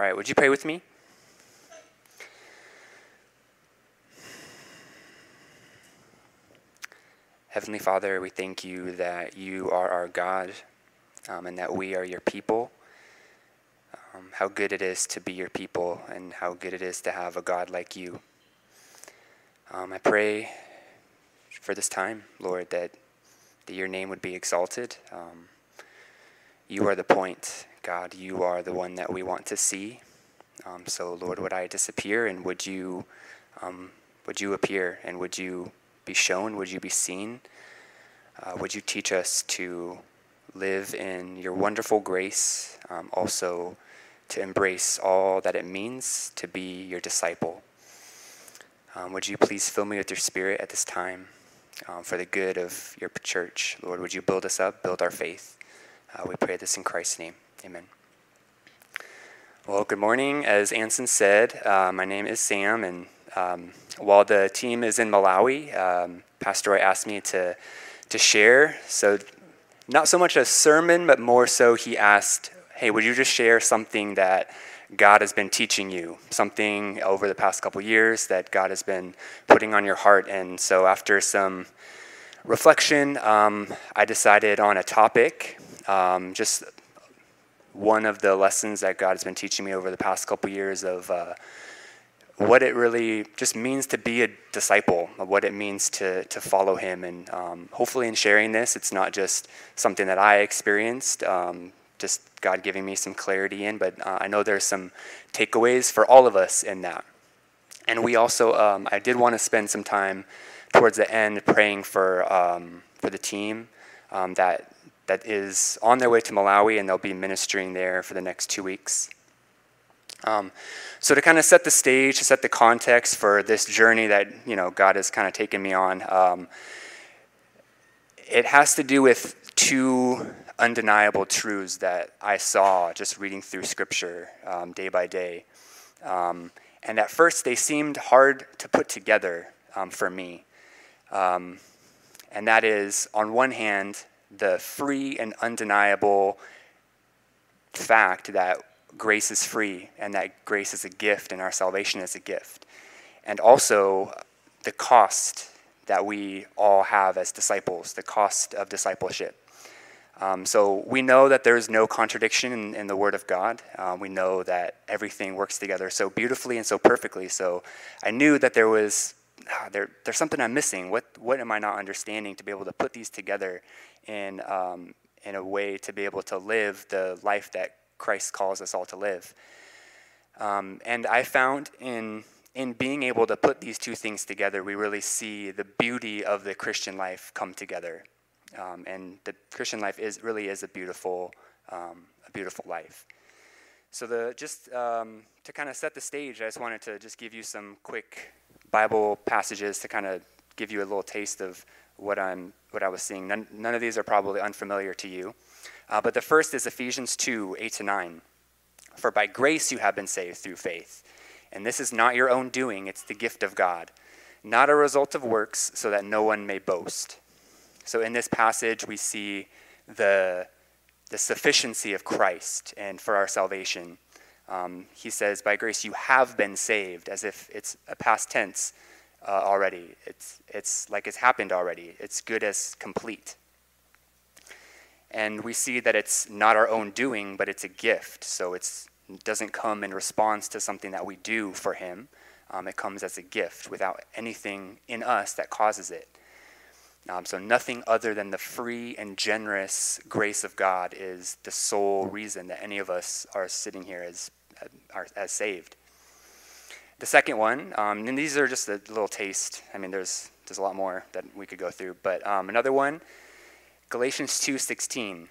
right, would you pray with me? Heavenly Father, we thank you that you are our God um, and that we are your people. Um, how good it is to be your people and how good it is to have a God like you. Um, I pray for this time, Lord, that, that your name would be exalted. Um, you are the point, God. You are the one that we want to see. Um, so, Lord, would I disappear and would you, um, would you appear and would you be shown? Would you be seen? Uh, would you teach us to live in your wonderful grace, um, also to embrace all that it means to be your disciple? Um, would you please fill me with your spirit at this time um, for the good of your church? Lord, would you build us up, build our faith? Uh, we pray this in Christ's name. Amen. Well, good morning. As Anson said, uh, my name is Sam, and um, while the team is in Malawi, um, Pastor Roy asked me to, to share. So, not so much a sermon, but more so he asked, Hey, would you just share something that God has been teaching you, something over the past couple years that God has been putting on your heart? And so, after some reflection, um, I decided on a topic, um, just one of the lessons that God has been teaching me over the past couple years of uh, what it really just means to be a disciple, what it means to, to follow Him. And um, hopefully, in sharing this, it's not just something that I experienced, um, just God giving me some clarity in, but uh, I know there's some takeaways for all of us in that. And we also, um, I did want to spend some time towards the end praying for, um, for the team um, that that is on their way to Malawi, and they'll be ministering there for the next two weeks. Um, so to kind of set the stage, to set the context for this journey that you know God has kind of taken me on, um, it has to do with two undeniable truths that I saw just reading through Scripture um, day by day. Um, and at first, they seemed hard to put together um, for me. Um, and that is, on one hand, the free and undeniable fact that grace is free and that grace is a gift and our salvation is a gift. And also the cost that we all have as disciples, the cost of discipleship. Um, so we know that there is no contradiction in, in the Word of God. Uh, we know that everything works together so beautifully and so perfectly. So I knew that there was ah, there, there's something I'm missing. What what am I not understanding to be able to put these together in, um, in a way to be able to live the life that Christ calls us all to live. Um, and I found in, in being able to put these two things together, we really see the beauty of the Christian life come together. Um, and the Christian life is really is a beautiful, um, a beautiful life. So the just um, to kind of set the stage, I just wanted to just give you some quick Bible passages to kind of give you a little taste of what, I'm, what I was seeing. None, none of these are probably unfamiliar to you. Uh, but the first is Ephesians 2 8 to 9. For by grace you have been saved through faith. And this is not your own doing, it's the gift of God, not a result of works, so that no one may boast. So in this passage, we see the, the sufficiency of Christ and for our salvation. Um, he says, By grace you have been saved, as if it's a past tense uh, already. It's, it's like it's happened already. It's good as complete. And we see that it's not our own doing, but it's a gift. So it doesn't come in response to something that we do for Him. Um, it comes as a gift without anything in us that causes it. Um, so nothing other than the free and generous grace of God is the sole reason that any of us are sitting here as, are, as saved. The second one, um, and these are just a little taste. I mean, there's there's a lot more that we could go through, but um, another one, Galatians two sixteen.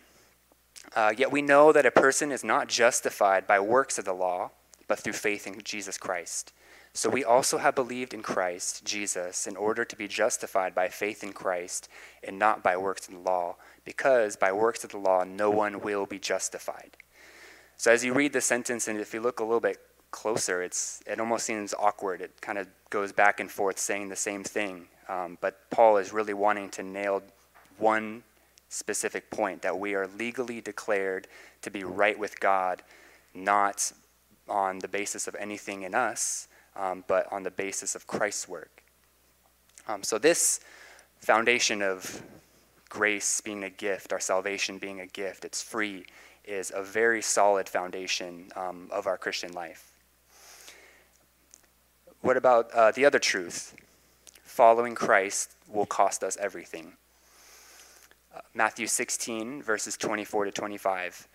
Uh, Yet we know that a person is not justified by works of the law, but through faith in Jesus Christ. So we also have believed in Christ Jesus in order to be justified by faith in Christ and not by works of the law, because by works of the law no one will be justified. So as you read the sentence, and if you look a little bit closer. It's it almost seems awkward. It kind of goes back and forth saying the same thing. Um, but Paul is really wanting to nail one specific point that we are legally declared to be right with God, not on the basis of anything in us, um, but on the basis of Christ's work. Um, so, this foundation of grace being a gift, our salvation being a gift, it's free, is a very solid foundation um, of our Christian life. What about uh, the other truth? Following Christ will cost us everything. Uh, Matthew 16, verses 24 to 25.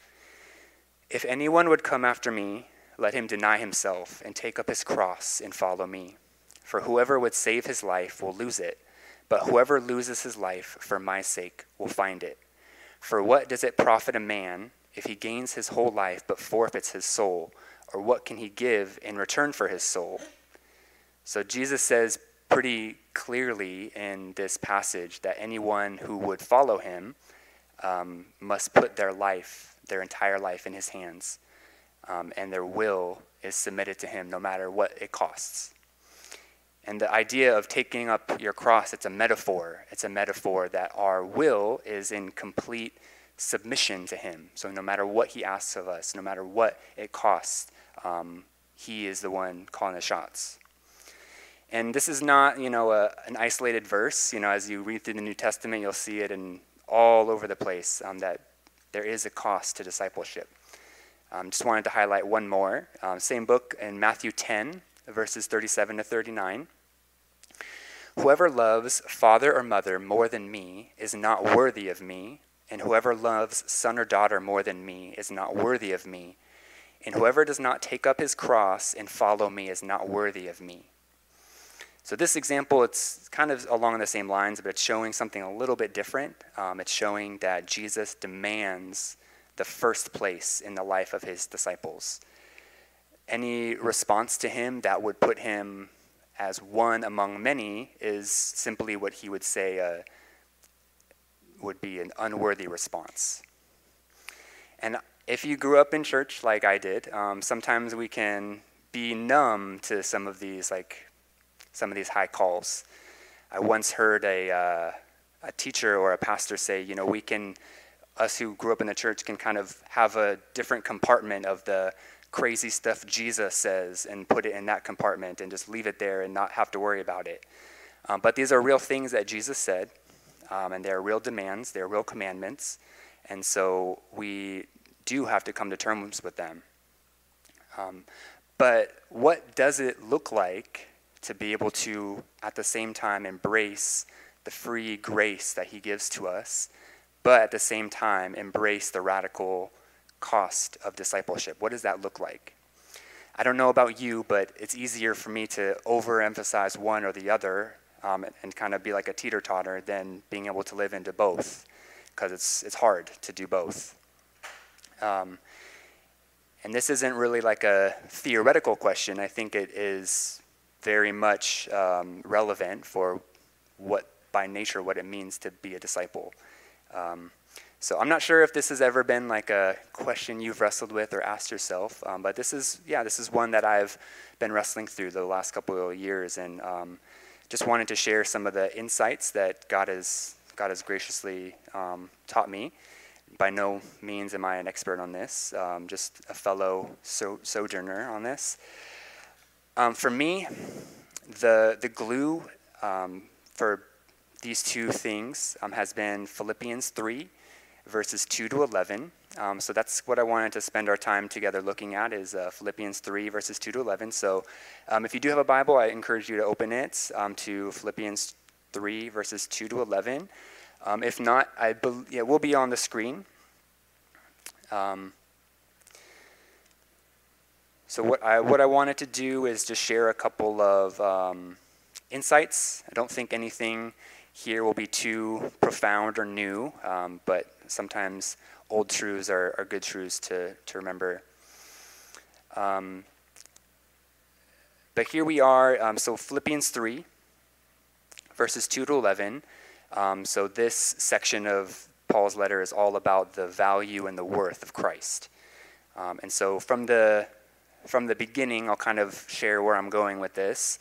If anyone would come after me, let him deny himself and take up his cross and follow me. For whoever would save his life will lose it, but whoever loses his life for my sake will find it. For what does it profit a man if he gains his whole life but forfeits his soul? Or what can he give in return for his soul? So Jesus says pretty clearly in this passage that anyone who would follow him um, must put their life, their entire life, in his hands, um, and their will is submitted to him no matter what it costs. And the idea of taking up your cross, it's a metaphor. It's a metaphor that our will is in complete submission to Him. So no matter what He asks of us, no matter what it costs, um, He is the one calling the shots. And this is not, you know, a, an isolated verse. You know, as you read through the New Testament, you'll see it in all over the place um, that there is a cost to discipleship. Um, just wanted to highlight one more. Um, same book in Matthew 10, verses 37 to 39. Whoever loves father or mother more than me is not worthy of me, and whoever loves son or daughter more than me is not worthy of me. And whoever does not take up his cross and follow me is not worthy of me. So this example, it's kind of along the same lines, but it's showing something a little bit different. Um, it's showing that Jesus demands the first place in the life of his disciples. Any response to him that would put him as one among many is simply what he would say uh, would be an unworthy response. And if you grew up in church like I did, um, sometimes we can be numb to some of these like some of these high calls. I once heard a uh, a teacher or a pastor say, you know, we can us who grew up in the church can kind of have a different compartment of the crazy stuff Jesus says and put it in that compartment and just leave it there and not have to worry about it. Um, but these are real things that Jesus said, um, and they're real demands, they're real commandments, and so we do have to come to terms with them. Um, but what does it look like to be able to, at the same time, embrace the free grace that He gives to us, but at the same time, embrace the radical cost of discipleship? What does that look like? I don't know about you, but it's easier for me to overemphasize one or the other um, and, kind of be like a teeter totter than being able to live into both, because it's, it's hard to do both. Um, and this isn't really like a theoretical question. I think it is very much um, relevant for what, by nature, what it means to be a disciple. Um, so I'm not sure if this has ever been like a question you've wrestled with or asked yourself, um, but this is, yeah, this is one that I've been wrestling through the last couple of years, and um, just wanted to share some of the insights that God has God has graciously um, taught me. By no means am I an expert on this, um, just a fellow so- sojourner on this. Um, for me, the the glue um, for these two things has been Philippians three verses 2 to 11. Um, so that's what I wanted to spend our time together looking at is uh, Philippians 3 verses 2 to 11. So um, if you do have a Bible, I encourage you to open it um, to Philippians 3 verses 2 to 11. Um, if not, I be- yeah, will be on the screen. Um, so what I, what I wanted to do is just share a couple of um, insights. I don't think anything here will be too profound or new, but sometimes old truths are, are good truths to, to remember. Um, but here we are, um, so Philippians 3, verses 2 to 11. Um, so this section of Paul's letter is all about the value and the worth of Christ. Um, and so from the, from the beginning, I'll kind of share where I'm going with this.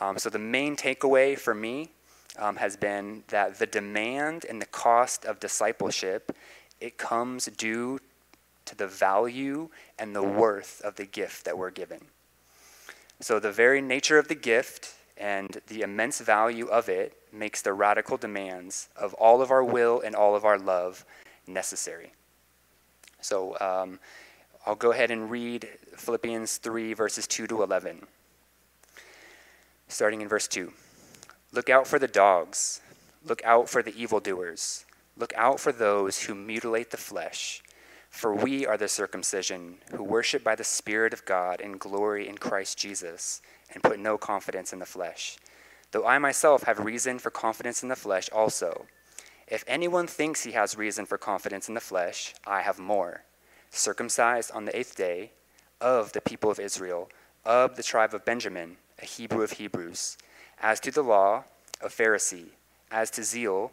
Um, so the main takeaway for me um, has been that the demand and the cost of discipleship it comes due to the value and the worth of the gift that we're given. So, the very nature of the gift and the immense value of it makes the radical demands of all of our will and all of our love necessary. So, um, I'll go ahead and read Philippians 3, verses 2 to 11. Starting in verse 2 Look out for the dogs, look out for the evildoers, look out for those who mutilate the flesh. For we are the circumcision who worship by the Spirit of God and glory in Christ Jesus and put no confidence in the flesh. Though I myself have reason for confidence in the flesh also. If anyone thinks he has reason for confidence in the flesh, I have more. Circumcised on the eighth day, of the people of Israel, of the tribe of Benjamin, a Hebrew of Hebrews. As to the law, a Pharisee. As to zeal,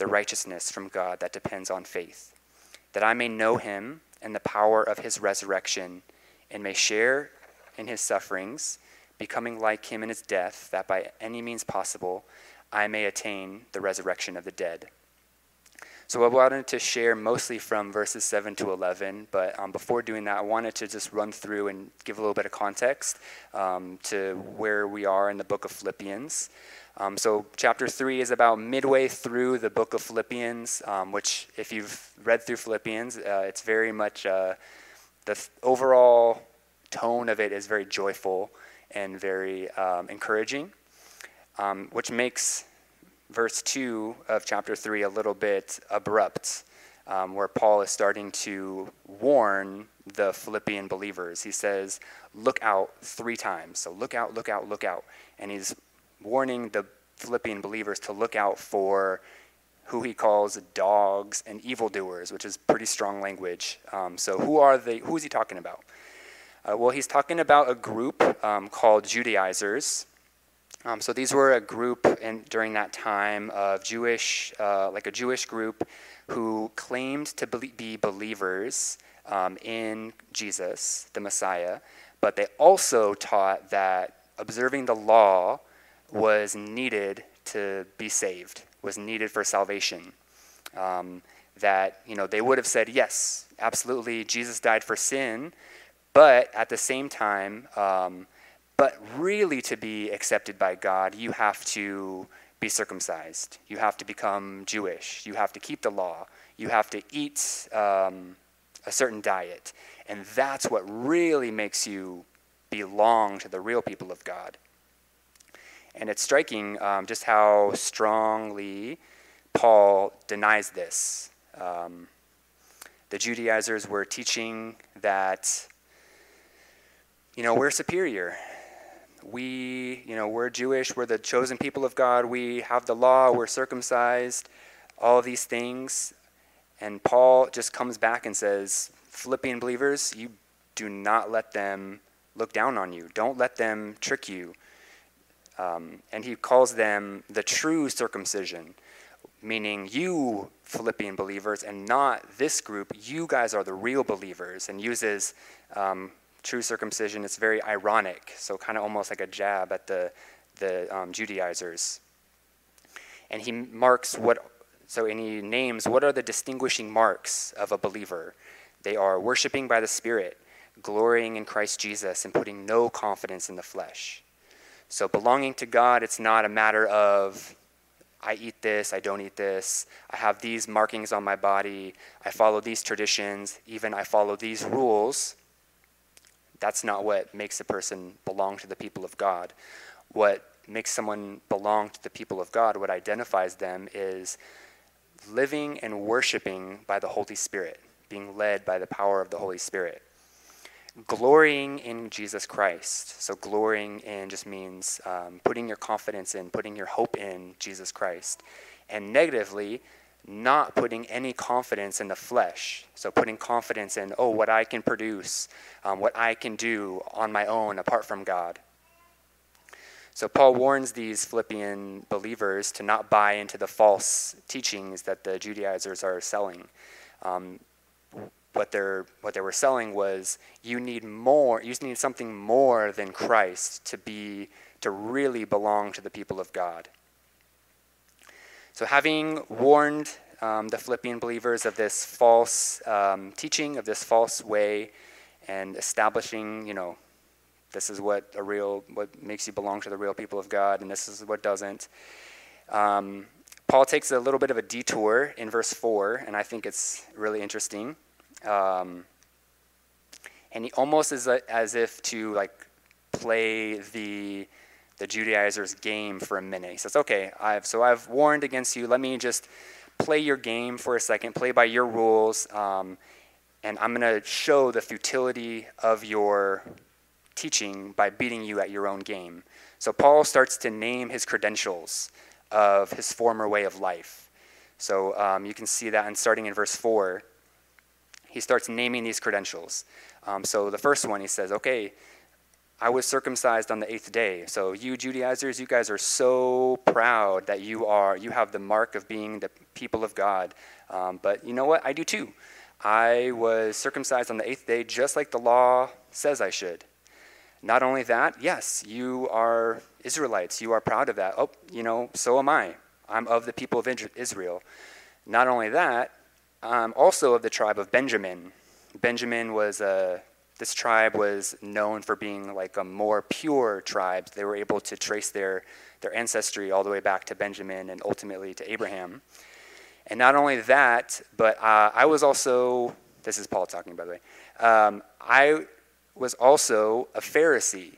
the righteousness from God that depends on faith, that I may know him and the power of his resurrection, and may share in his sufferings becoming like him in his death, that by any means possible I may attain the resurrection of the dead. So I wanted to share mostly from verses 7 to 11, but um, before doing that, I wanted to just run through and give a little bit of context um, to where we are in the book of Philippians. Um, so, chapter 3 is about midway through the book of Philippians, um, which, if you've read through Philippians, uh, it's very much uh, the th- overall tone of it is very joyful and very um, encouraging, um, which makes verse 2 of chapter 3 a little bit abrupt, um, where Paul is starting to warn the Philippian believers. He says, Look out three times. So look out, look out, look out. And he's warning the Philippian believers to look out for who he calls dogs and evildoers, which is pretty strong language. Um, so who are they? Who is he talking about? Uh, well, he's talking about a group um, called Judaizers. Um, so these were a group in, during that time of Jewish, uh, like a Jewish group, who claimed to be believers um, in Jesus, the Messiah, but they also taught that observing the law was needed to be saved, was needed for salvation. Um, that you know they would have said yes, absolutely, Jesus died for sin, but at the same time, um, but really to be accepted by God, you have to be circumcised. You have to become Jewish. You have to keep the law. You have to eat um, a certain diet. And that's what really makes you belong to the real people of God. And it's striking um, just how strongly Paul denies this. Um, the Judaizers were teaching that you know, we're superior. We, you know, we're Jewish, we're the chosen people of God, we have the law, we're circumcised, all these things. And Paul just comes back and says, Philippian believers, you do not let them look down on you. Don't let them trick you. Um, and he calls them the true circumcision, meaning you, Philippian believers, and not this group. You guys are the real believers, and uses um, true circumcision, it's very ironic, so kind of almost like a jab at the, the um, Judaizers. And he marks what, so, and he names what are the distinguishing marks of a believer. They are worshiping by the Spirit, glorying in Christ Jesus, and putting no confidence in the flesh. So, belonging to God, it's not a matter of I eat this, I don't eat this, I have these markings on my body, I follow these traditions, even I follow these rules that's not what makes a person belong to the people of God. What makes someone belong to the people of God, what identifies them, is living and worshiping by the Holy Spirit, being led by the power of the Holy Spirit. Glorying in Jesus Christ. So, glorying in just means um, putting your confidence in, putting your hope in Jesus Christ. And negatively, not putting any confidence in the flesh. So, putting confidence in, oh, what I can produce, um, what I can do on my own apart from God. So, Paul warns these Philippian believers to not buy into the false teachings that the Judaizers are selling. Um, what, they're, what they were selling was you need more, you need something more than Christ to be, to really belong to the people of God. So, having warned um, the Philippian believers of this false um, teaching, of this false way, and establishing, you know, this is what a real, what makes you belong to the real people of God, and this is what doesn't. Um, Paul takes a little bit of a detour in verse 4, and I think it's really interesting. Um, and he almost is a, as if to like play the the Judaizers' game for a minute. He says, "Okay, I've so I've warned against you. Let me just play your game for a second, play by your rules, um, and I'm going to show the futility of your teaching by beating you at your own game." So Paul starts to name his credentials of his former way of life. So um, you can see that, and starting in verse four, he starts naming these credentials. Um, so the first one, he says, "Okay." I was circumcised on the eighth day. So you Judaizers, you guys are so proud that you are you have the mark of being the people of God. Um, but you know what? I do too. I was circumcised on the eighth day, just like the law says I should. Not only that, yes, you are Israelites. You are proud of that. Oh, you know, so am I. I'm of the people of Israel. Not only that, I'm also of the tribe of Benjamin. Benjamin was a this tribe was known for being like a more pure tribe. They were able to trace their, their ancestry all the way back to Benjamin and ultimately to Abraham. And not only that, but uh, I was also, this is Paul talking, by the way, um, I was also a Pharisee.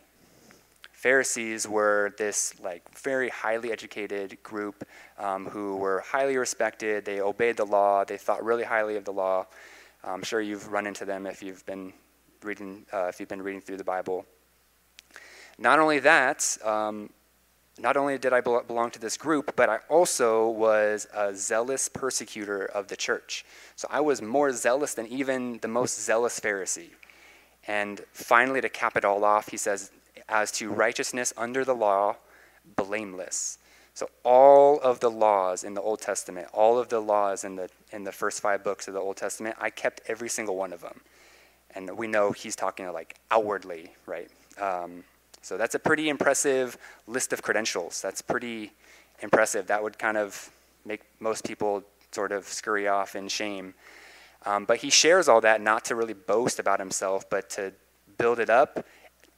Pharisees were this like very highly educated group um, who were highly respected. They obeyed the law. They thought really highly of the law. I'm sure you've run into them if you've been reading, uh, if you've been reading through the Bible. Not only that, um, not only did I belong to this group, but I also was a zealous persecutor of the church. So I was more zealous than even the most zealous Pharisee. And finally, to cap it all off, he says, as to righteousness under the law, blameless. So all of the laws in the Old Testament, all of the laws in the in the first five books of the Old Testament, I kept every single one of them and we know he's talking like outwardly, right? Um, so that's a pretty impressive list of credentials. That's pretty impressive. That would kind of make most people sort of scurry off in shame. Um, but he shares all that not to really boast about himself, but to build it up,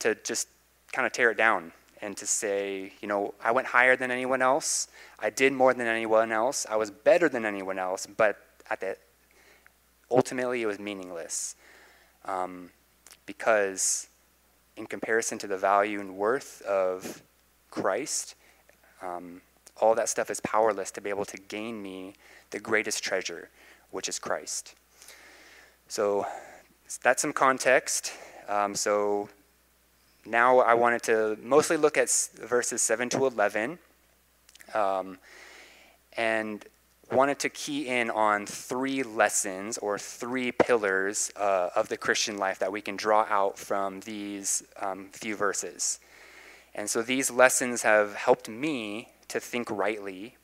to just kind of tear it down and to say, you know, I went higher than anyone else. I did more than anyone else. I was better than anyone else, but at the ultimately it was meaningless um, because in comparison to the value and worth of Christ, um, all that stuff is powerless to be able to gain me the greatest treasure, which is Christ. So that's some context. Um, so now I wanted to mostly look at verses 7 to 11. Um, and wanted to key in on three lessons or three pillars uh, of the Christian life that we can draw out from these um, few verses. And so these lessons have helped me to think rightly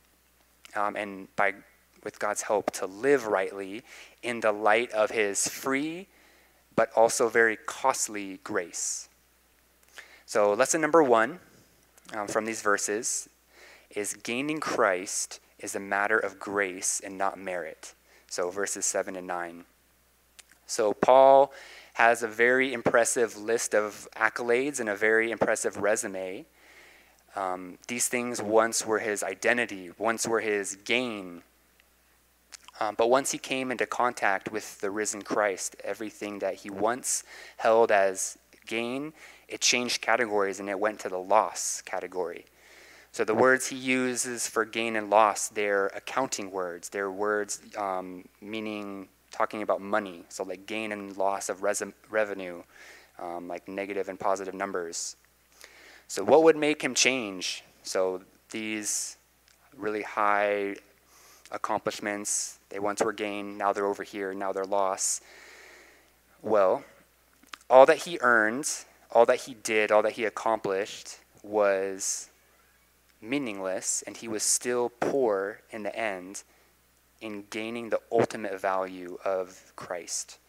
um, and by with God's help to live rightly in the light of his free but also very costly grace. So lesson number 1 um, from these verses is gaining Christ is a matter of grace and not merit. So, verses 7 and 9. So, Paul has a very impressive list of accolades and a very impressive resume. Um, these things once were his identity, once were his gain. Um, but once he came into contact with the risen Christ, everything that he once held as gain, it changed categories and it went to the loss category. So the words he uses for gain and loss, they're accounting words. They're words um, meaning talking about money. So like gain and loss of revenue, um, like negative and positive numbers. So what would make him change? So these really high accomplishments. They once were gain, now they're over here, now they're loss. Well, all that he earned, all that he did, all that he accomplished was meaningless, and he was still poor in the end in gaining the ultimate value of Christ.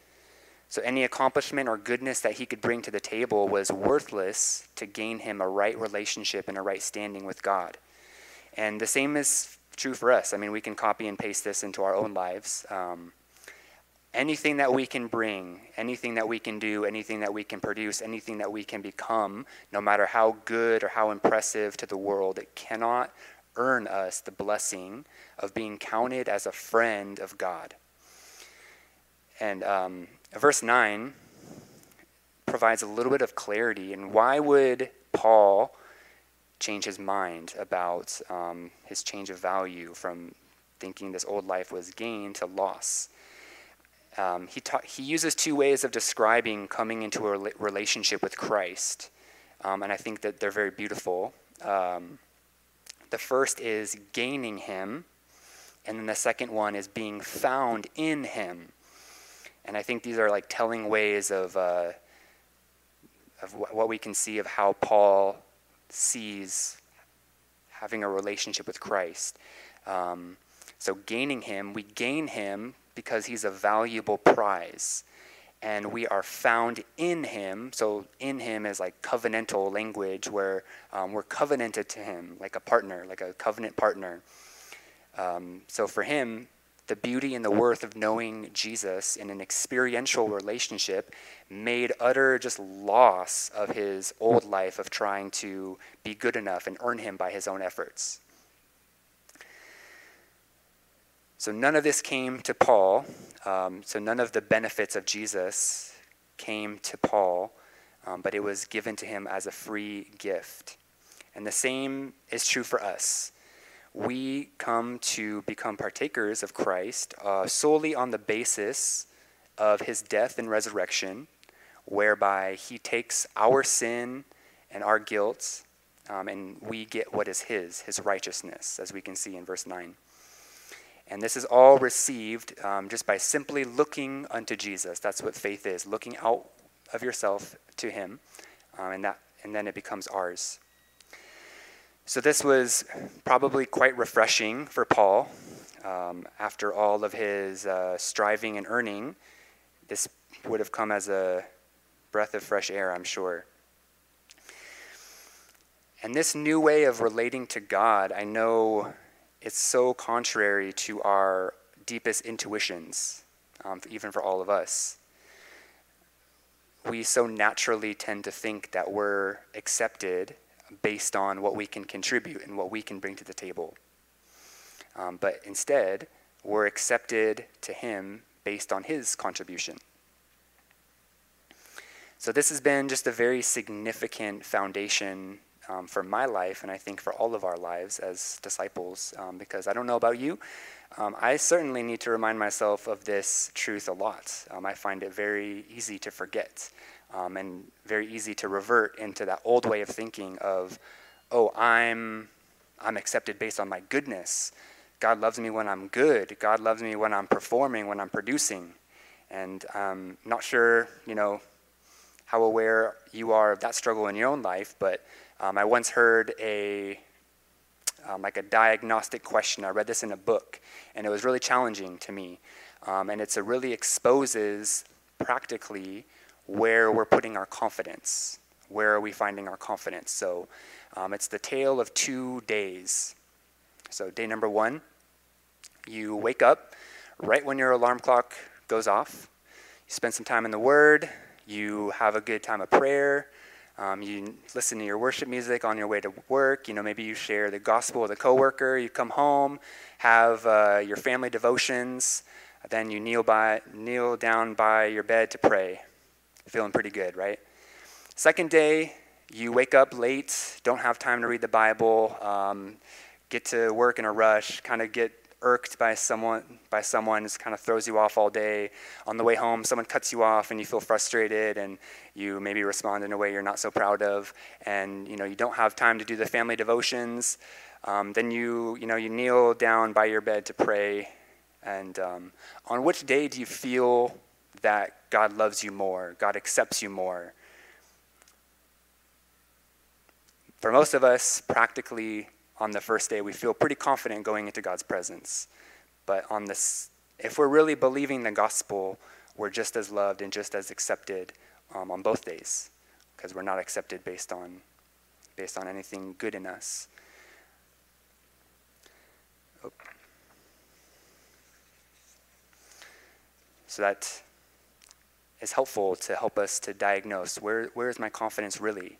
So any accomplishment or goodness that he could bring to the table was worthless to gain him a right relationship and a right standing with God. And the same is true for us. I mean, we can copy and paste this into our own lives. Um, anything that we can bring, anything that we can do, anything that we can produce, anything that we can become, no matter how good or how impressive to the world, it cannot earn us the blessing of being counted as a friend of God. And um, verse 9 provides a little bit of clarity. And why would Paul change his mind about um, his change of value from thinking this old life was gain to loss? Um, he, ta- he uses two ways of describing coming into a relationship with Christ. Um, and I think that they're very beautiful. Um, the first is gaining him, and then the second one is being found in him. And I think these are like telling ways of, uh, of wh- what we can see of how Paul sees having a relationship with Christ. Um, so, gaining him, we gain him because he's a valuable prize. And we are found in him. So, in him is like covenantal language where um, we're covenanted to him, like a partner, like a covenant partner. Um, so, for him, the beauty and the worth of knowing Jesus in an experiential relationship made utter just loss of his old life of trying to be good enough and earn him by his own efforts. So none of this came to Paul. Um, so none of the benefits of Jesus came to Paul, um, but it was given to him as a free gift. And the same is true for us we come to become partakers of Christ uh, solely on the basis of his death and resurrection, whereby he takes our sin and our guilt, um, and we get what is his, his righteousness, as we can see in verse 9. And this is all received um, just by simply looking unto Jesus. That's what faith is looking out of yourself to him, um, and, that, and then it becomes ours. So, this was probably quite refreshing for Paul. Um, after all of his uh, striving and earning, this would have come as a breath of fresh air, I'm sure. And this new way of relating to God, I know it's so contrary to our deepest intuitions, um, even for all of us. We so naturally tend to think that we're accepted based on what we can contribute and what we can bring to the table. Um, but instead, we're accepted to Him based on His contribution. So, this has been just a very significant foundation um, for my life, and I think for all of our lives as disciples, um, because I don't know about you. Um, I certainly need to remind myself of this truth a lot. Um, I find it very easy to forget um, and very easy to revert into that old way of thinking of, oh, I'm, I'm accepted based on my goodness. God loves me when I'm good. God loves me when I'm performing, when I'm producing. And I'm not sure, you know, how aware you are of that struggle in your own life, but um, I once heard a um, like a diagnostic question. I read this in a book, and it was really challenging to me. Um, and it really exposes practically where we're putting our confidence. Where are we finding our confidence? So um, it's the tale of two days. So, day number one, you wake up right when your alarm clock goes off. You spend some time in the Word. You have a good time of prayer. Um, you listen to your worship music on your way to work. You know, maybe you share the gospel with a coworker. You come home, have uh, your family devotions. Then you kneel by, kneel down by your bed to pray. Feeling pretty good, right? Second day, you wake up late, don't have time to read the Bible, um, get to work in a rush, kind of get irked by someone, by someone, just kind of throws you off all day. On the way home, someone cuts you off, and you feel frustrated, and you maybe respond in a way you're not so proud of, and you know you don't have time to do the family devotions. Um, then you, you know, you kneel down by your bed to pray. And um, on which day do you feel that God loves you more, God accepts you more? For most of us, practically on the first day, we feel pretty confident going into God's presence. But on this, if we're really believing the gospel, we're just as loved and just as accepted um, on both days, because we're not accepted based on based on anything good in us. Oh. So that is helpful to help us to diagnose where, where is my confidence really?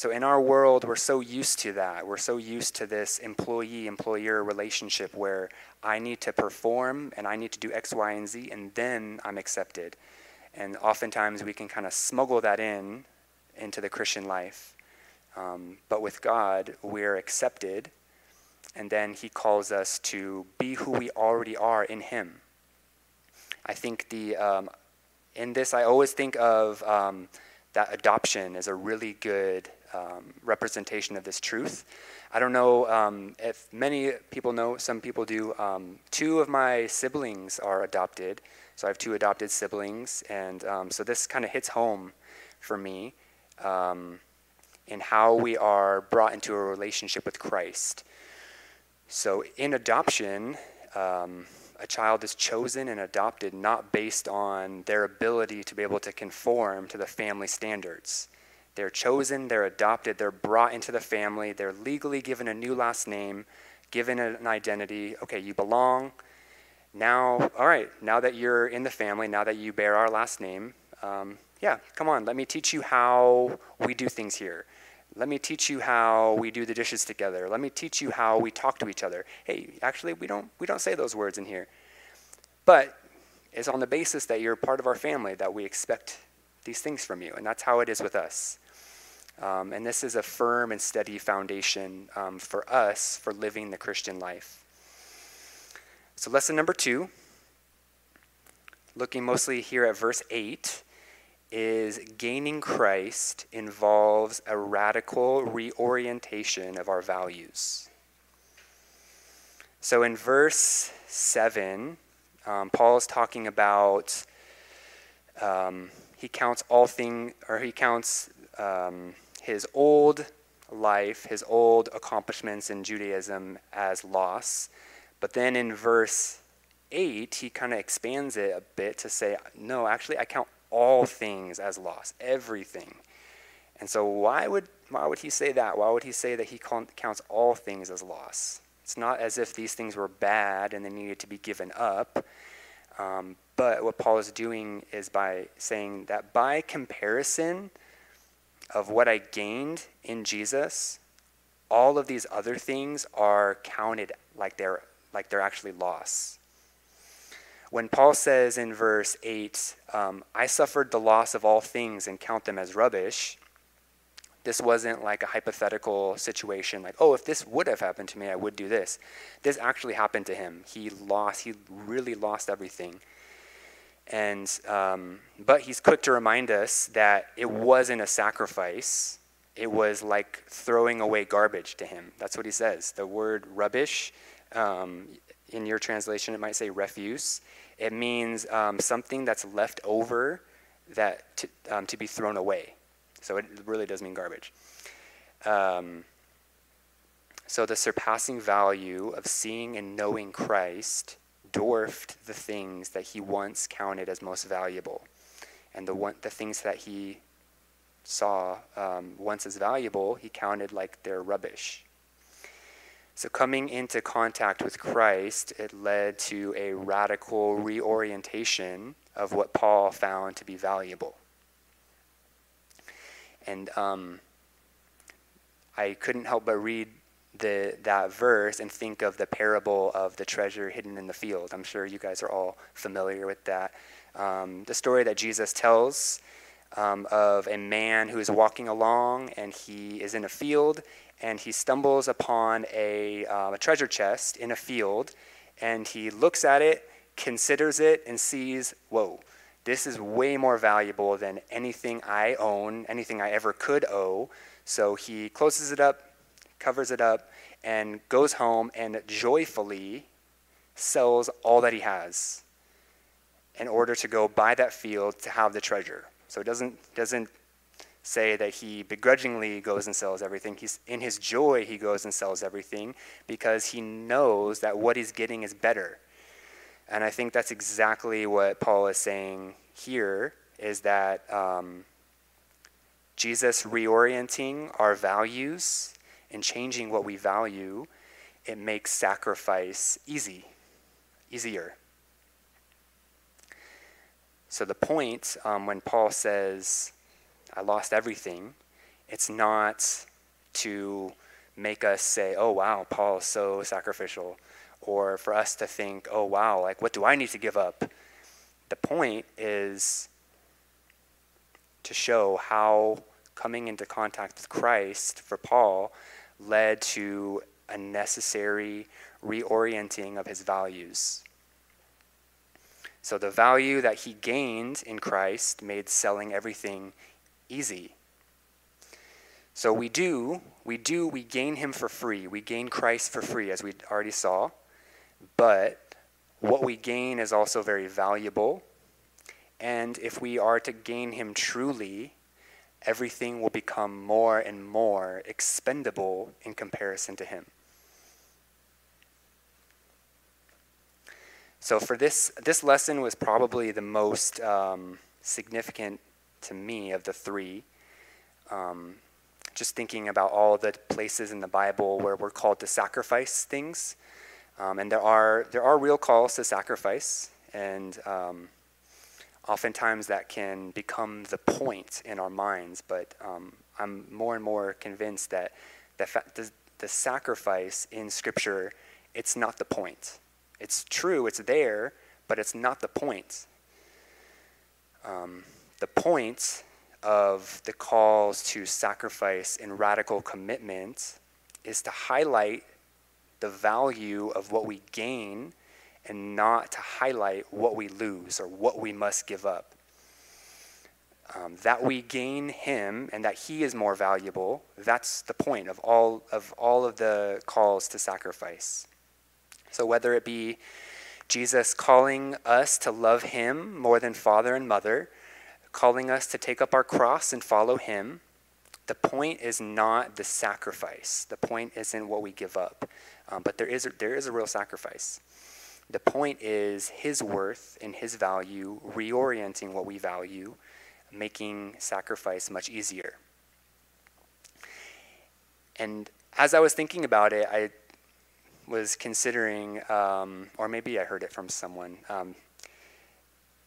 So, in our world, we're so used to that. We're so used to this employee employer relationship where I need to perform and I need to do X, Y, and Z, and then I'm accepted. And oftentimes we can kind of smuggle that in into the Christian life. Um, but with God, we're accepted, and then He calls us to be who we already are in Him. I think the um, in this, I always think of um, that adoption as a really good um, representation of this truth. I don't know um, if many people know, some people do. Um, two of my siblings are adopted, so I have two adopted siblings, and um, so this kind of hits home for me um, in how we are brought into a relationship with Christ. So in adoption, um, a child is chosen and adopted not based on their ability to be able to conform to the family standards. They're chosen, they're adopted, they're brought into the family, they're legally given a new last name, given an identity. Okay, you belong. Now, all right, now that you're in the family, now that you bear our last name, um, yeah, come on, let me teach you how we do things here. Let me teach you how we do the dishes together. Let me teach you how we talk to each other. Hey, actually, we don't, we don't say those words in here. But it's on the basis that you're part of our family that we expect these things from you. And that's how it is with us. Um, and this is a firm and steady foundation um, for us for living the Christian life. So, lesson number two, looking mostly here at verse 8, is gaining Christ involves a radical reorientation of our values. So, in verse 7, um, Paul is talking about um, he counts all things, or he counts um, his old life, his old accomplishments in Judaism as loss. But then in verse 8, he kind of expands it a bit to say, no, actually, I count all things as loss, everything. And so, why would, why would he say that? Why would he say that he counts all things as loss? It's not as if these things were bad and they needed to be given up. Um, but what Paul is doing is by saying that by comparison, of what I gained in Jesus, all of these other things are counted like they're like they're actually loss. When Paul says in verse 8, um, I suffered the loss of all things and count them as rubbish, this wasn't like a hypothetical situation, like, oh, if this would have happened to me, I would do this. This actually happened to him. He lost, he really lost everything. And, um, but he's quick to remind us that it wasn't a sacrifice. It was like throwing away garbage to him. That's what he says. The word rubbish, um, in your translation, it might say refuse. It means um, something that's left over that to, um, to be thrown away. So it really does mean garbage. Um, so the surpassing value of seeing and knowing Christ dwarfed the things that he once counted as most valuable. And the, one, the things that he saw um, once as valuable, he counted like they're rubbish. So, coming into contact with Christ, it led to a radical reorientation of what Paul found to be valuable. And um, I couldn't help but read the, that verse and think of the parable of the treasure hidden in the field. I'm sure you guys are all familiar with that. Um, the story that Jesus tells um, of a man who is walking along and he is in a field and he stumbles upon a, uh, a treasure chest in a field and he looks at it, considers it, and sees, whoa, this is way more valuable than anything I own, anything I ever could owe. So he closes it up, covers it up, and goes home and joyfully sells all that he has in order to go buy that field to have the treasure. So it doesn't, doesn't say that he begrudgingly goes and sells everything. He's in his joy he goes and sells everything because he knows that what he's getting is better. And I think that's exactly what Paul is saying here is that um, Jesus reorienting our values and changing what we value, it makes sacrifice easy, easier. So the point um, when Paul says, I lost everything, it's not to make us say, oh, wow, Paul is so sacrificial, or for us to think, oh, wow, like, what do I need to give up? The point is to show how coming into contact with Christ for Paul led to a necessary reorienting of his values. So the value that he gained in Christ made selling everything easy. So we do, we do, we gain him for free. We gain Christ for free, as we already saw. But what we gain is also very valuable. And if we are to gain him truly, everything will become more and more expendable in comparison to him. So for this, this lesson was probably the most um, significant to me of the three. Um, just thinking about all the places in the Bible where we're called to sacrifice things, um, and there are there are real calls to sacrifice, and um, oftentimes that can become the point in our minds. But um, I'm more and more convinced that the, the, the sacrifice in Scripture, it's not the point. It's true, it's there, but it's not the point. Um, the point of the calls to sacrifice and radical commitment is to highlight the value of what we gain and not to highlight what we lose or what we must give up. Um, that we gain him and that he is more valuable, that's the point of all of all of the calls to sacrifice. So, whether it be Jesus calling us to love him more than father and mother, calling us to take up our cross and follow him, the point is not the sacrifice. The point isn't what we give up. Um, but there is, there is a real sacrifice. The point is his worth and his value, reorienting what we value, making sacrifice much easier. And as I was thinking about it, I was considering, um, or maybe I heard it from someone. Um,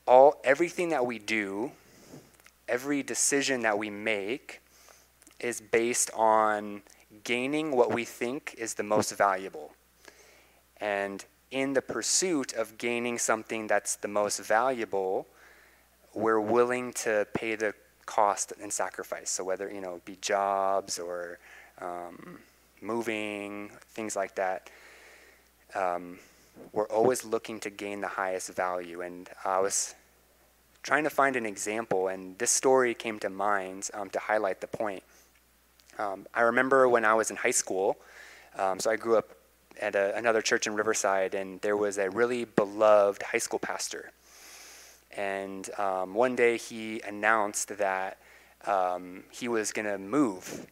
all everything that we do, every decision that we make, is based on gaining what we think is the most valuable. And in the pursuit of gaining something that's the most valuable, we're willing to pay the cost and sacrifice. So whether you know be jobs or um, moving, things like that um, we're always looking to gain the highest value. And I was trying to find an example, and this story came to mind um, to highlight the point. Um, I remember when I was in high school, um, so I grew up at a, another church in Riverside, and there was a really beloved high school pastor. And um, one day he announced that um, he was going to move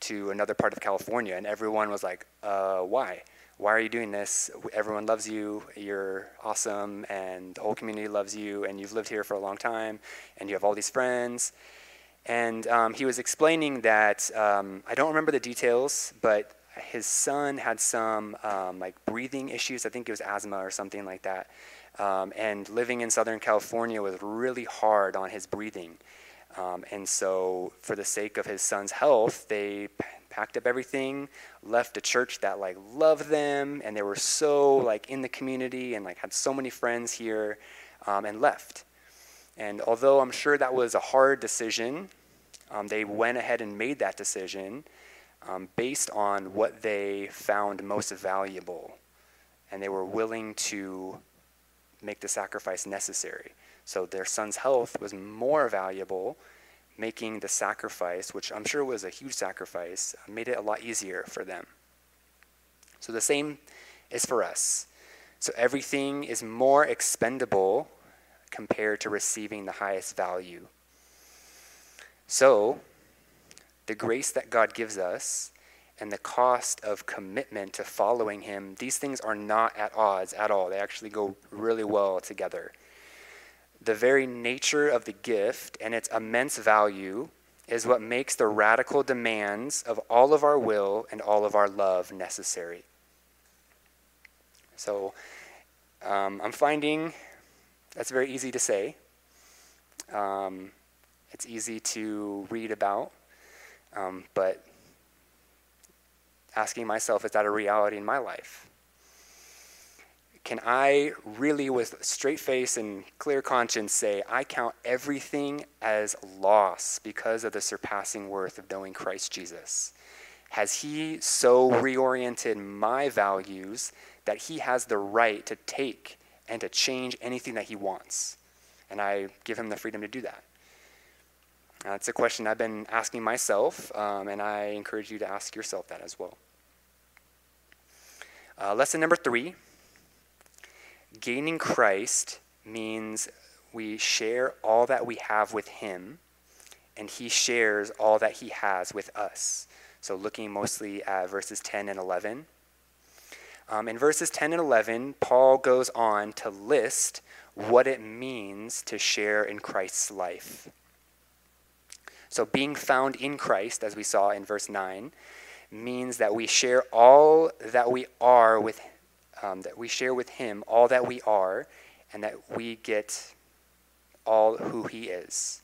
to another part of California, and everyone was like, uh, why? why are you doing this? Everyone loves you, you're awesome, and the whole community loves you, and you've lived here for a long time, and you have all these friends. And um, he was explaining that, um, I don't remember the details, but his son had some um, like breathing issues. I think it was asthma or something like that. Um, and living in Southern California was really hard on his breathing. Um, and so, for the sake of his son's health, they packed up everything, left a church that like loved them, and they were so like in the community and like had so many friends here, um, and left. And although I'm sure that was a hard decision, um, they went ahead and made that decision um, based on what they found most valuable. And they were willing to make the sacrifice necessary. So their son's health was more valuable, making the sacrifice, which I'm sure was a huge sacrifice, made it a lot easier for them. So the same is for us. So everything is more expendable compared to receiving the highest value. So, the grace that God gives us and the cost of commitment to following Him, these things are not at odds at all. They actually go really well together. The very nature of the gift and its immense value is what makes the radical demands of all of our will and all of our love necessary. So um, I'm finding that's very easy to say. Um, it's easy to read about, um, but asking myself, is that a reality in my life? Can I really, with straight face and clear conscience, say, I count everything as loss because of the surpassing worth of knowing Christ Jesus? Has He so reoriented my values that He has the right to take and to change anything that He wants? And I give Him the freedom to do that. That's a question I've been asking myself, um, and I encourage you to ask yourself that as well. Uh, lesson number three gaining Christ means we share all that we have with Him, and He shares all that He has with us. So, looking mostly at verses 10 and 11. Um, in verses 10 and 11, Paul goes on to list what it means to share in Christ's life. So, being found in Christ, as we saw in verse 9, means that we share all that we are with um, that we share with him all that we are and that we get all who he is.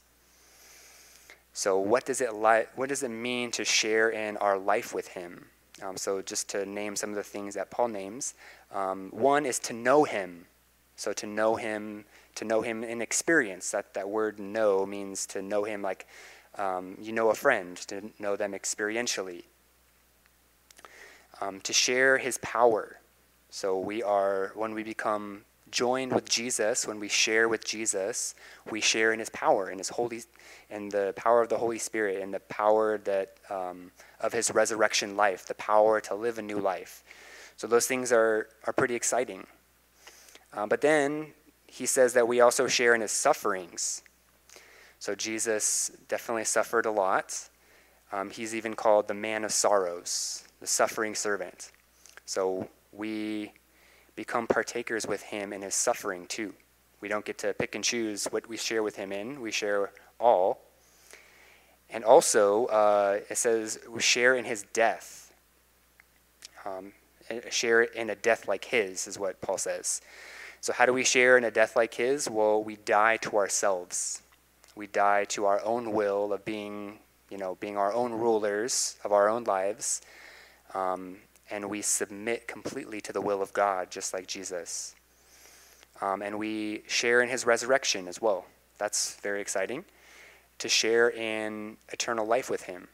So what does it li- what does it mean to share in our life with him? Um, so just to name some of the things that paul names um, one is to know him. So to know him to know him in experience. That, that word know means to know him like um, you know a friend to know them experientially um, to share his power. So we are, when we become joined with Jesus, when we share with Jesus, we share in his power, in his holy, in the power of the Holy Spirit, and the power that um, of his resurrection life, the power to live a new life. So those things are, are pretty exciting. Uh, but then he says that we also share in his sufferings. So Jesus definitely suffered a lot. Um, he's even called the man of sorrows the suffering servant. So we become partakers with him in his suffering too. We don't get to pick and choose what we share with him in, we share all. And also, uh, it says we share in his death. Um, share in a death like his, is what Paul says. So, how do we share in a death like his? Well, we die to ourselves. We die to our own will of being, you know, being our own rulers of our own lives um, and we submit completely to the will of God, just like Jesus. Um, and we share in his resurrection as well. That's very exciting to share in eternal life with him.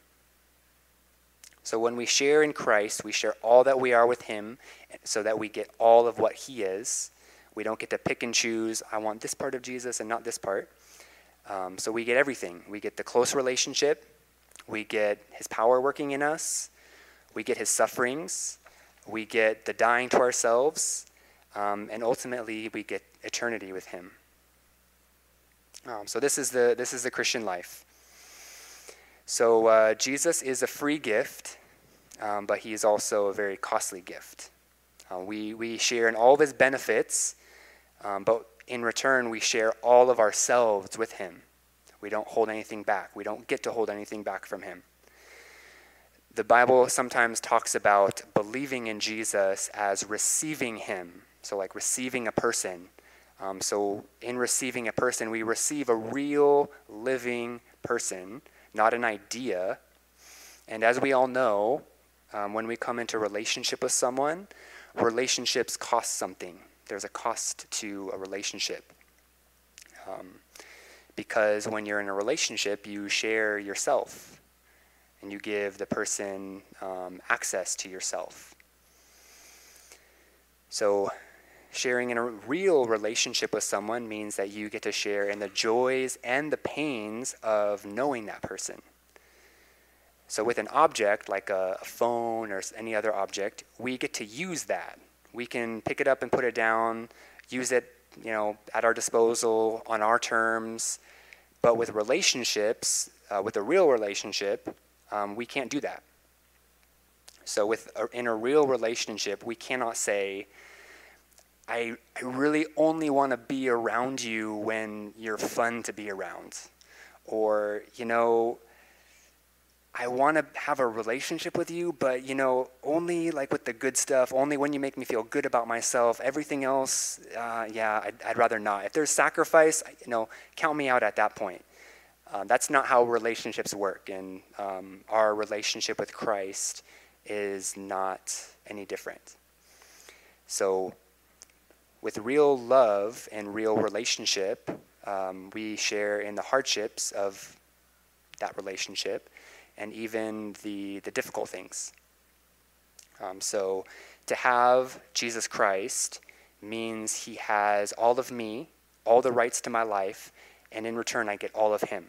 So when we share in Christ, we share all that we are with him so that we get all of what he is. We don't get to pick and choose, I want this part of Jesus and not this part. Um, so we get everything. We get the close relationship, we get his power working in us, we get his sufferings, we get the dying to ourselves, um, and ultimately we get eternity with him. Um, so this is the this is the Christian life. So uh, Jesus is a free gift, um, but he is also a very costly gift. Uh, we we share in all of his benefits, um, but in return we share all of ourselves with him. We don't hold anything back. We don't get to hold anything back from him the Bible sometimes talks about believing in Jesus as receiving him. So, like receiving a person. Um, so, in receiving a person, we receive a real living person, not an idea. And as we all know, um, when we come into relationship with someone, relationships cost something. There's a cost to a relationship. Um, because when you're in a relationship, you share yourself and you give the person um, access to yourself. So, sharing in a real relationship with someone means that you get to share in the joys and the pains of knowing that person. So, with an object like a, a phone or any other object, we get to use that. We can pick it up and put it down, use it you know, at our disposal on our terms. But with relationships, uh, with a real relationship, um, we can't do that. So with a, in a real relationship, we cannot say, I, I really only want to be around you when you're fun to be around. Or, you know, I want to have a relationship with you, but you know, only like with the good stuff, only when you make me feel good about myself. Everything else, uh, yeah, I'd, I'd, rather not. If there's sacrifice, you know, count me out at that point. Uh, that's not how relationships work, and um, our relationship with Christ is not any different. So, with real love and real relationship, um, we share in the hardships of that relationship and even the, the difficult things. Um, so to have Jesus Christ means he has all of me, all the rights to my life, and in return, I get all of him.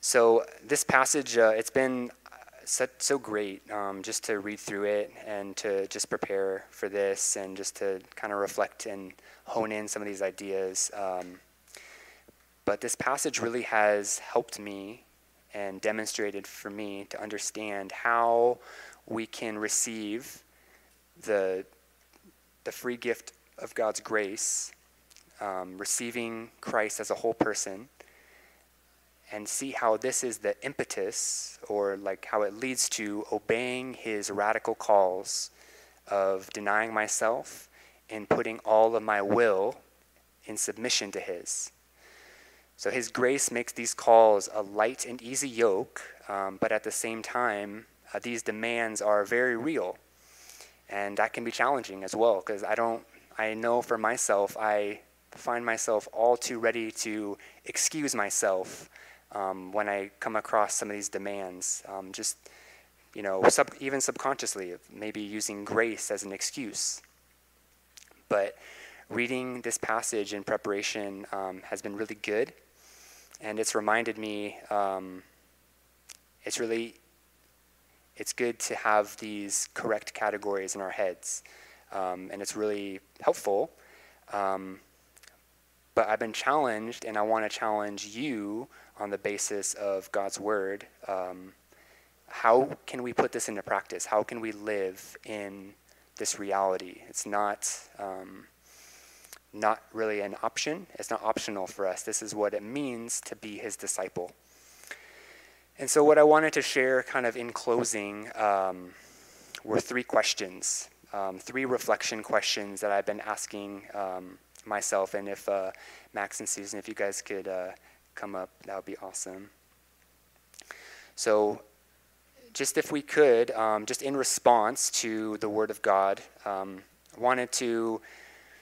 So this passage, uh, it's been so, so great um, just to read through it and to just prepare for this and just to kind of reflect and hone in some of these ideas. Um, but this passage really has helped me and demonstrated for me to understand how we can receive the, the free gift of God's grace, um, receiving Christ as a whole person, and see how this is the impetus or like how it leads to obeying his radical calls of denying myself and putting all of my will in submission to his. So his grace makes these calls a light and easy yoke, um, but at the same time, uh, these demands are very real. And that can be challenging as well, because I don't, I know for myself, I find myself all too ready to excuse myself um, when I come across some of these demands. Um, just, you know, sub, even subconsciously, maybe using grace as an excuse. But reading this passage in preparation um, has been really good and it's reminded me um, it's really it's good to have these correct categories in our heads um, and it's really helpful um, but i've been challenged and i want to challenge you on the basis of god's word um, how can we put this into practice? How can we live in this reality? It's not um, not really an option. It's not optional for us. This is what it means to be his disciple. And so, what I wanted to share, kind of in closing, um, were three questions, um, three reflection questions that I've been asking um, myself. And if uh, Max and Susan, if you guys could uh, come up, that would be awesome. So, just if we could, um, just in response to the Word of God, um, wanted to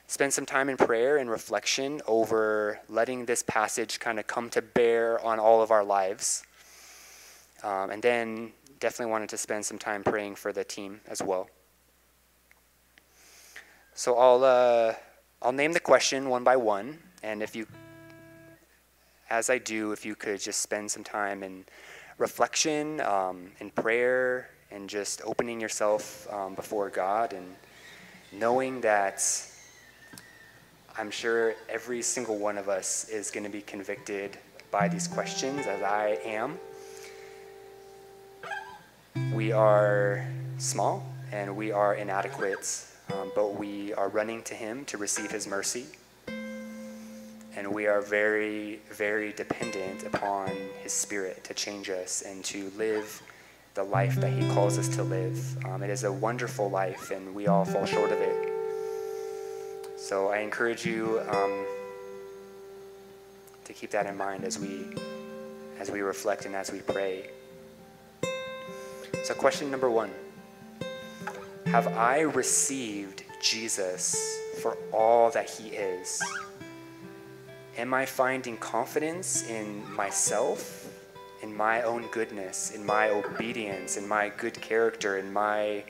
spend some time in prayer and reflection over letting this passage kind of come to bear on all of our lives. Um, and then definitely wanted to spend some time praying for the team as well. So I'll, uh, I'll name the question one by one. And if you, as I do, if you could just spend some time in reflection, um, in prayer, and just opening yourself um, before God and knowing that I'm sure every single one of us is going to be convicted by these questions, as I am. We are small and we are inadequate, um, but we are running to Him to receive His mercy. And we are very, very dependent upon His Spirit to change us and to live the life that He calls us to live. Um, it is a wonderful life, and we all fall short of it. So I encourage you um, to keep that in mind as we as we reflect and as we pray. So question number one: Have I received Jesus for all that He is? Am I finding confidence in myself, in my own goodness, in my obedience, in my good character, in my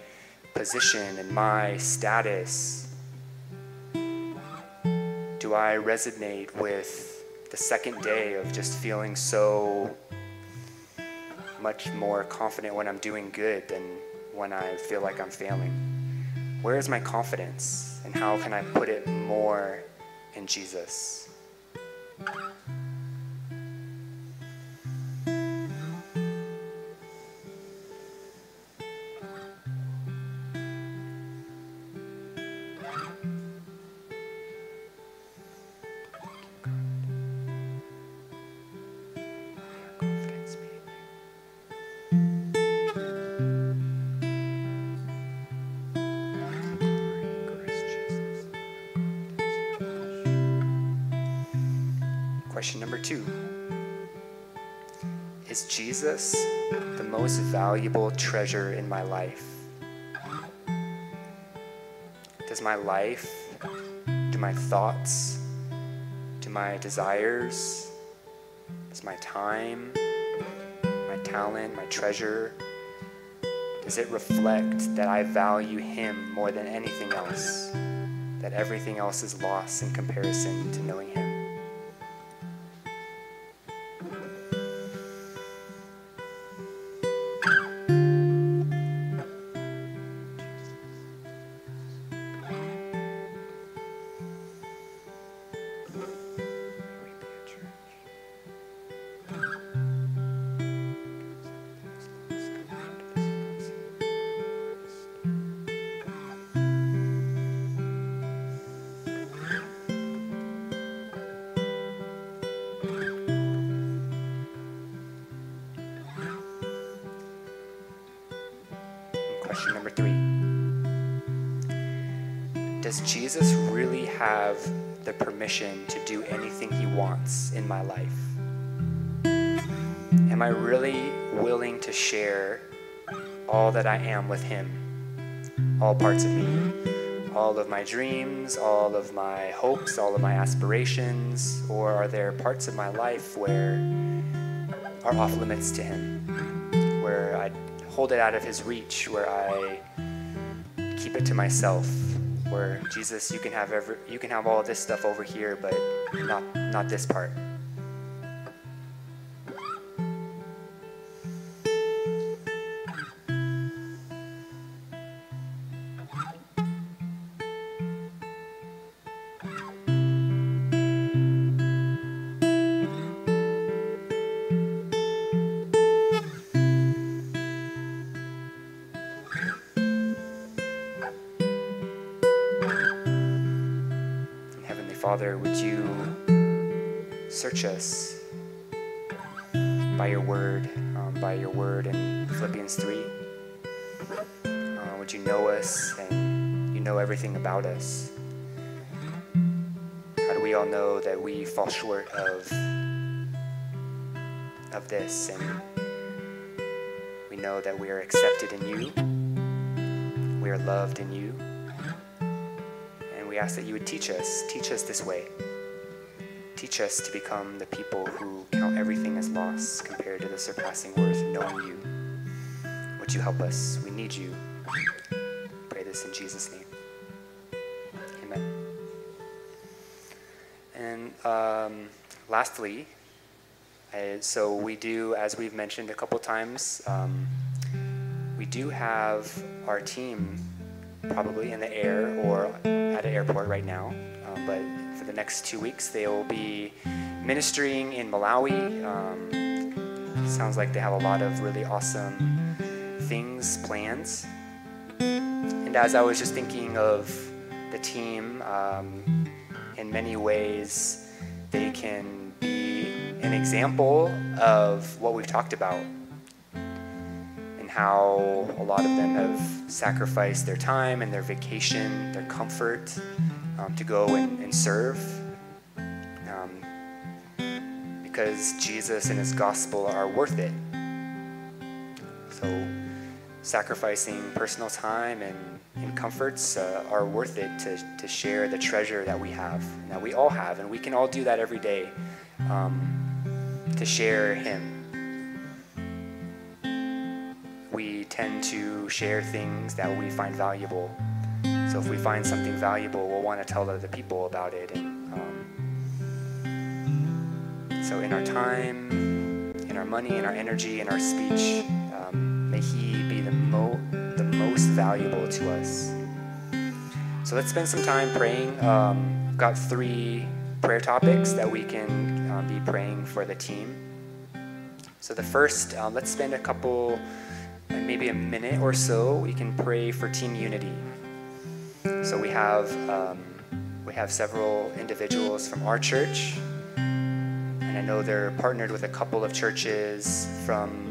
position, in my status? Do I resonate with the second day of just feeling so much more confident when I'm doing good than when I feel like I'm failing? Where is my confidence, and how can I put it more in Jesus? Valuable treasure in my life? Does my life, do my thoughts, do my desires, does my time, my talent, my treasure, does it reflect that I value Him more than anything else? That everything else is lost in comparison to knowing Him? Question number three Does Jesus really have the permission to do anything he wants in my life? Am I really willing to share all that I am with him? All parts of me? All of my dreams, all of my hopes, all of my aspirations? Or are there parts of my life where are off limits to him? Hold it out of his reach, where I keep it to myself, where Jesus, you can have every, you can have all this stuff over here, but not not this part. That we fall short of, of this and we know that we are accepted in you, we are loved in you, and we ask that you would teach us, teach us this way. Teach us to become the people who count everything as loss compared to the surpassing worth of knowing you. Would you help us? We need you. Pray this in Jesus' name. Um, lastly, uh, so we do, as we've mentioned a couple times, um, we do have our team probably in the air or at an airport right now. Um, but for the next two weeks, they will be ministering in Malawi. Um, sounds like they have a lot of really awesome things planned. And as I was just thinking of the team, um, in many ways, they can be an example of what we've talked about and how a lot of them have sacrificed their time and their vacation, their comfort um, to go and, and serve. Um, because Jesus and his gospel are worth it. So, sacrificing personal time and, and comforts uh, are worth it to, to share the treasure that we have, that we all have, and we can all do that every day um, to share Him. We tend to share things that we find valuable. So if we find something valuable, we'll want to tell other people about it. And um, so in our time, in our money, in our energy, in our speech, um, may He be the, mo- the most valuable to us. So let's spend some time praying. Um, got three prayer topics that we can uh, be praying for the team. So the first, um, let's spend a couple, maybe a minute or so. We can pray for team unity. So we have um, we have several individuals from our church, and I know they're partnered with a couple of churches from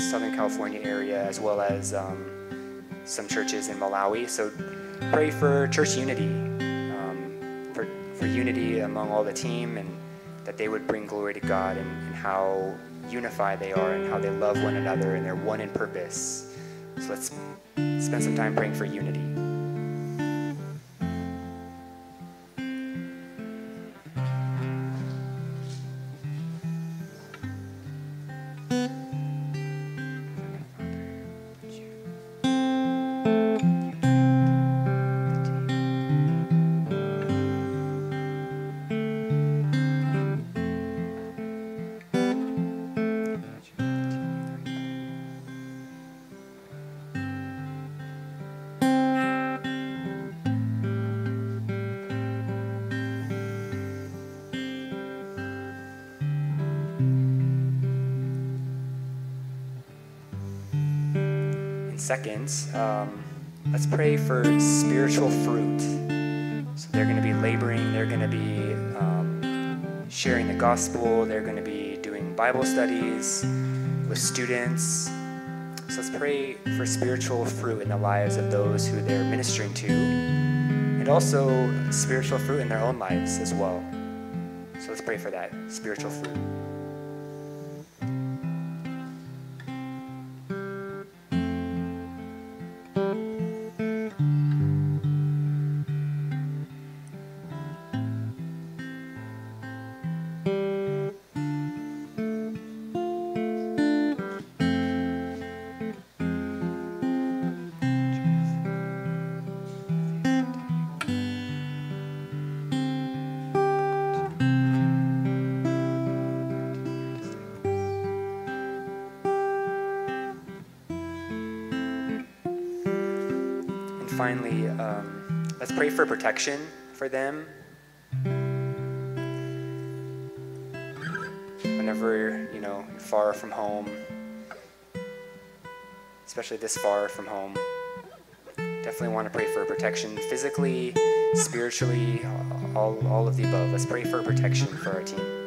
Southern California area as well as um, some churches in Malawi. So pray for church unity, um, for for unity among all the team, and that they would bring glory to God and, and how unified they are and how they love one another and they're one in purpose. So let's spend some time praying for unity. Second, um, let's pray for spiritual fruit. So they're going to be laboring, they're going to be um, sharing the gospel, they're going to be doing Bible studies with students. So let's pray for spiritual fruit in the lives of those who they're ministering to, and also spiritual fruit in their own lives as well. So let's pray for that spiritual fruit. Pray for protection for them. Whenever, you know, you're far from home, especially this far from home, definitely want to pray for protection physically, spiritually, all, all of the above. Let's pray for protection for our team.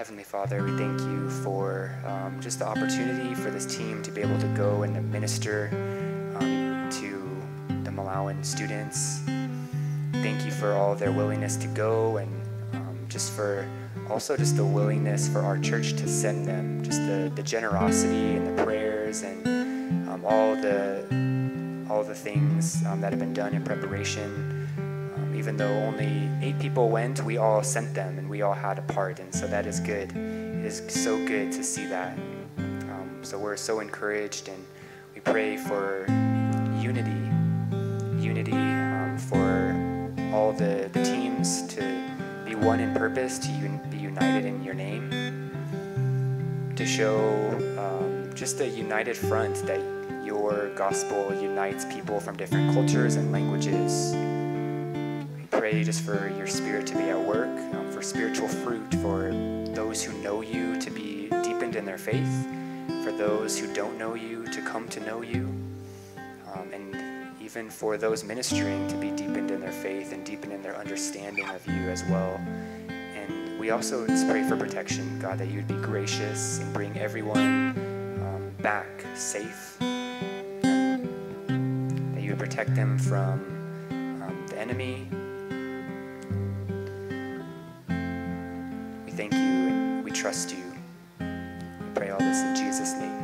Heavenly Father, we thank you for um, just the opportunity for this team to be able to go and to minister um, to the Malawian students. Thank you for all their willingness to go and um, just for also just the willingness for our church to send them, just the, the generosity and the prayers and um, all the all the things um, that have been done in preparation even though only eight people went, we all sent them and we all had a part. And so that is good. It is so good to see that. Um, so we're so encouraged and we pray for unity, unity um, for all the, the teams to be one in purpose, to un- be united in your name, to show um, just a united front that your gospel unites people from different cultures and languages pray just for your spirit to be at work, um, for spiritual fruit, for those who know you to be deepened in their faith, for those who don't know you to come to know you, um, and even for those ministering to be deepened in their faith and deepened in their understanding of you as well. And we also pray for protection, God, that you would be gracious and bring everyone um, back safe, that you would protect them from um, the enemy. trust you. We pray all this in Jesus' name.